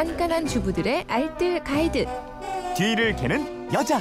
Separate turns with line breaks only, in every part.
깐깐한 주부들의 알뜰 가이드.
뒤를 캐는 여자.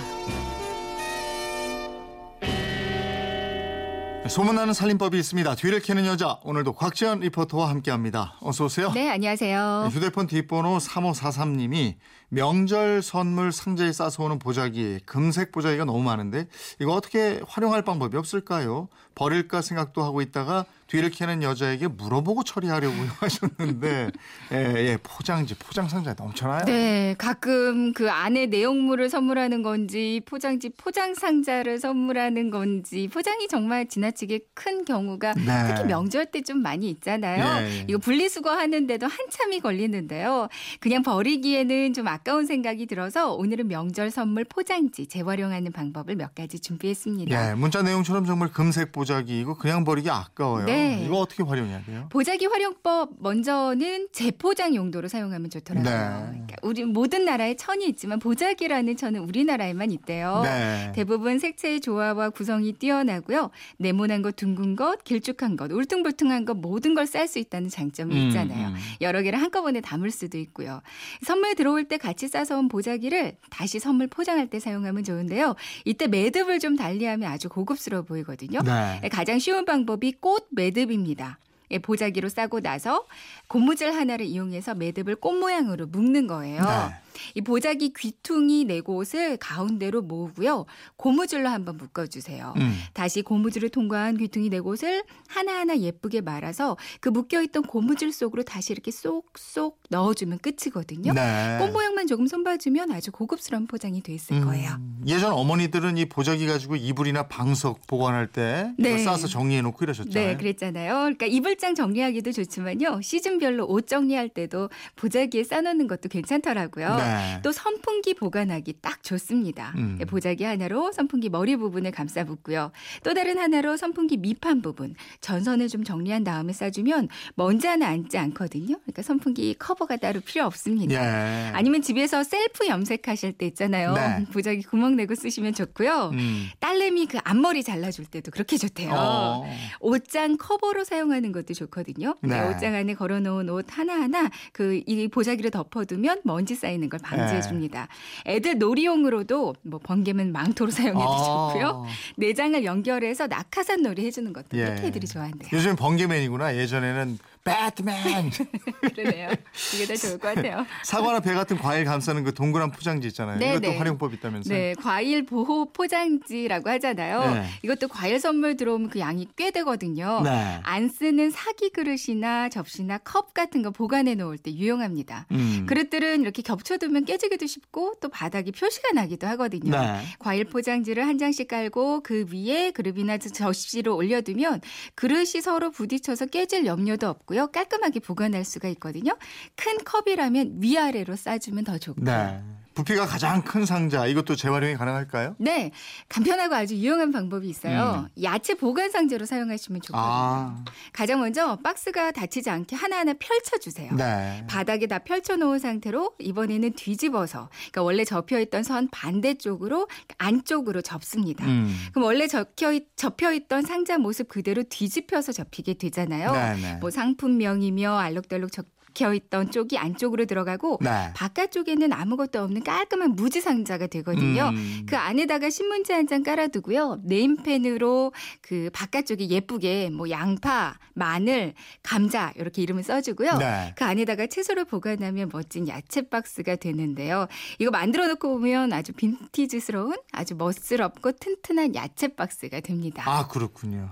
소문나는 살림법이 있습니다. 뒤를 캐는 여자 오늘도 곽지연 리포터와 함께합니다. 어서 오세요.
네, 안녕하세요.
휴대폰 뒷번호 3543님이 명절 선물 상자에 싸서 오는 보자기 금색 보자기가 너무 많은데 이거 어떻게 활용할 방법이 없을까요? 버릴까 생각도 하고 있다가 뒤를 캐는 여자에게 물어보고 처리하려고 하셨는데 예, 예, 포장지 포장 상자에 넘쳐나요.
네, 가끔 그 안에 내용물을 선물하는 건지 포장지 포장 상자를 선물하는 건지 포장이 정말 지나치게 큰 경우가
네.
특히 명절 때 좀 많이 있잖아요.
예, 예.
이거 분리수거 하는데도 한참이 걸리는데요. 그냥 버리기에는 좀 아까운 생각이 들어서 오늘은 명절 선물 포장지 재활용하는 방법을 몇 가지 준비했습니다.
예, 문자 내용처럼 정말 금색 보자기 이거 그냥 버리기 아까워요.
네.
이거 어떻게 활용해야 돼요?
보자기 활용법 먼저는 재포장 용도로 사용하면 좋더라고요.
네.
그러니까 우리 모든 나라에 천이 있지만 보자기라는 천은 우리나라에만 있대요.
네.
대부분 색채의 조화와 구성이 뛰어나고요. 네모난 것, 둥근 것, 길쭉한 것, 울퉁불퉁한 것 모든 걸 쌀 수 있다는 장점이
음,
있잖아요.
음.
여러 개를 한꺼번에 담을 수도 있고요. 선물 들어올 때 같이 싸서 온 보자기를 다시 선물 포장할 때 사용하면 좋은데요. 이때 매듭을 좀 달리하면 아주 고급스러워 보이거든요.
네.
가장 쉬운 방법이 꽃 매듭 입니다. 예, 보자기로 싸고 나서 고무줄 하나를 이용해서 매듭을 꽃 모양으로 묶는 거예요.
네.
이 보자기 귀퉁이 네 곳을 가운데로 모으고요. 고무줄로 한번 묶어주세요.
음.
다시 고무줄을 통과한 귀퉁이 네 곳을 하나하나 예쁘게 말아서 그 묶여있던 고무줄 속으로 다시 이렇게 쏙쏙 넣어주면 끝이거든요.
네.
꽃 모양만 조금 손봐주면 아주 고급스러운 포장이 돼 있을 거예요.
음, 예전 어머니들은 이 보자기 가지고 이불이나 방석 보관할 때
네.
싸서 정리해 놓고 이러셨잖아요.
네, 그랬잖아요. 그러니까 이불장 정리하기도 좋지만요. 시즌별로 옷 정리할 때도 보자기에 싸놓는 것도 괜찮더라고요.
네.
또 선풍기 보관하기 딱 좋습니다.
음.
네, 보자기 하나로 선풍기 머리 부분을 감싸 붙고요. 또 다른 하나로 선풍기 밑판 부분, 전선을 좀 정리한 다음에 싸주면 먼지 하나 앉지 않거든요. 그러니까 선풍기 커버가 따로 필요 없습니다.
예.
아니면 집에서 셀프 염색하실 때 있잖아요.
네.
보자기 구멍 내고 쓰시면 좋고요.
음.
딸내미 그 앞머리 잘라줄 때도 그렇게 좋대요.
어.
옷장 커버로 사용하는 것도 좋거든요.
네.
네, 옷장 안에 걸어놓은 옷 하나하나 그 이 보자기를 덮어두면 먼지 쌓이는 걸 방지해
네.
줍니다. 애들 놀이용으로도 뭐 번개면 망토로 사용해도
아.
좋고요. 내장을 연결해서 낙하산 놀이 해주는 것도
예.
이렇게 애들이 좋아한대요.
요즘 번개맨이구나. 예전에는 배트맨.
그러네요. 이게 더 좋을 것 같아요.
사과나 배 같은 과일 감싸는 그 동그란 포장지 있잖아요.
네,
이것도
네.
활용법 있다면서요?
네, 과일 보호 포장지라고 하잖아요.
네.
이것도 과일 선물 들어오면 그 양이 꽤 되거든요.
네.
안 쓰는 사기 그릇이나 접시나 컵 같은 거 보관해 놓을 때 유용합니다.
음.
그릇들은 이렇게 겹쳐두면 깨지기도 쉽고 또 바닥이 표시가 나기도 하거든요.
네.
과일 포장지를 한 장씩 깔고 그 위에 그릇이나 접시를 올려두면 그릇이 서로 부딪혀서 깨질 염려도 없고 요. 깔끔하게 보관할 수가 있거든요. 큰 컵이라면 위아래로 싸주면 더 좋고요.
네. 부피가 가장 큰 상자 이것도 재활용이 가능할까요?
네, 간편하고 아주 유용한 방법이 있어요. 야채 보관 상자로 사용하시면 좋거든요.
음. 아.
가장 먼저 박스가 닫히지 않게 하나하나 펼쳐주세요.
네.
바닥에 다 펼쳐놓은 상태로 이번에는 뒤집어서 그러니까 원래 접혀있던 선 반대쪽으로 안쪽으로 접습니다.
음.
그럼 원래 접혀, 접혀있던 상자 모습 그대로 뒤집혀서 접히게 되잖아요.
네, 네.
뭐 상품명이며 알록달록 적 혀있던 쪽이 안쪽으로 들어가고
네.
바깥쪽에는 아무것도 없는 깔끔한 무지 상자가 되거든요.
음.
그 안에다가 신문지 한 장 깔아두고요. 네임펜으로 그 바깥쪽에 예쁘게 뭐 양파, 마늘, 감자 이렇게 이름을 써주고요.
네.
그 안에다가 채소를 보관하면 멋진 야채 박스가 되는데요. 이거 만들어 놓고 보면 아주 빈티지스러운 아주 멋스럽고 튼튼한 야채 박스가 됩니다.
아 그렇군요.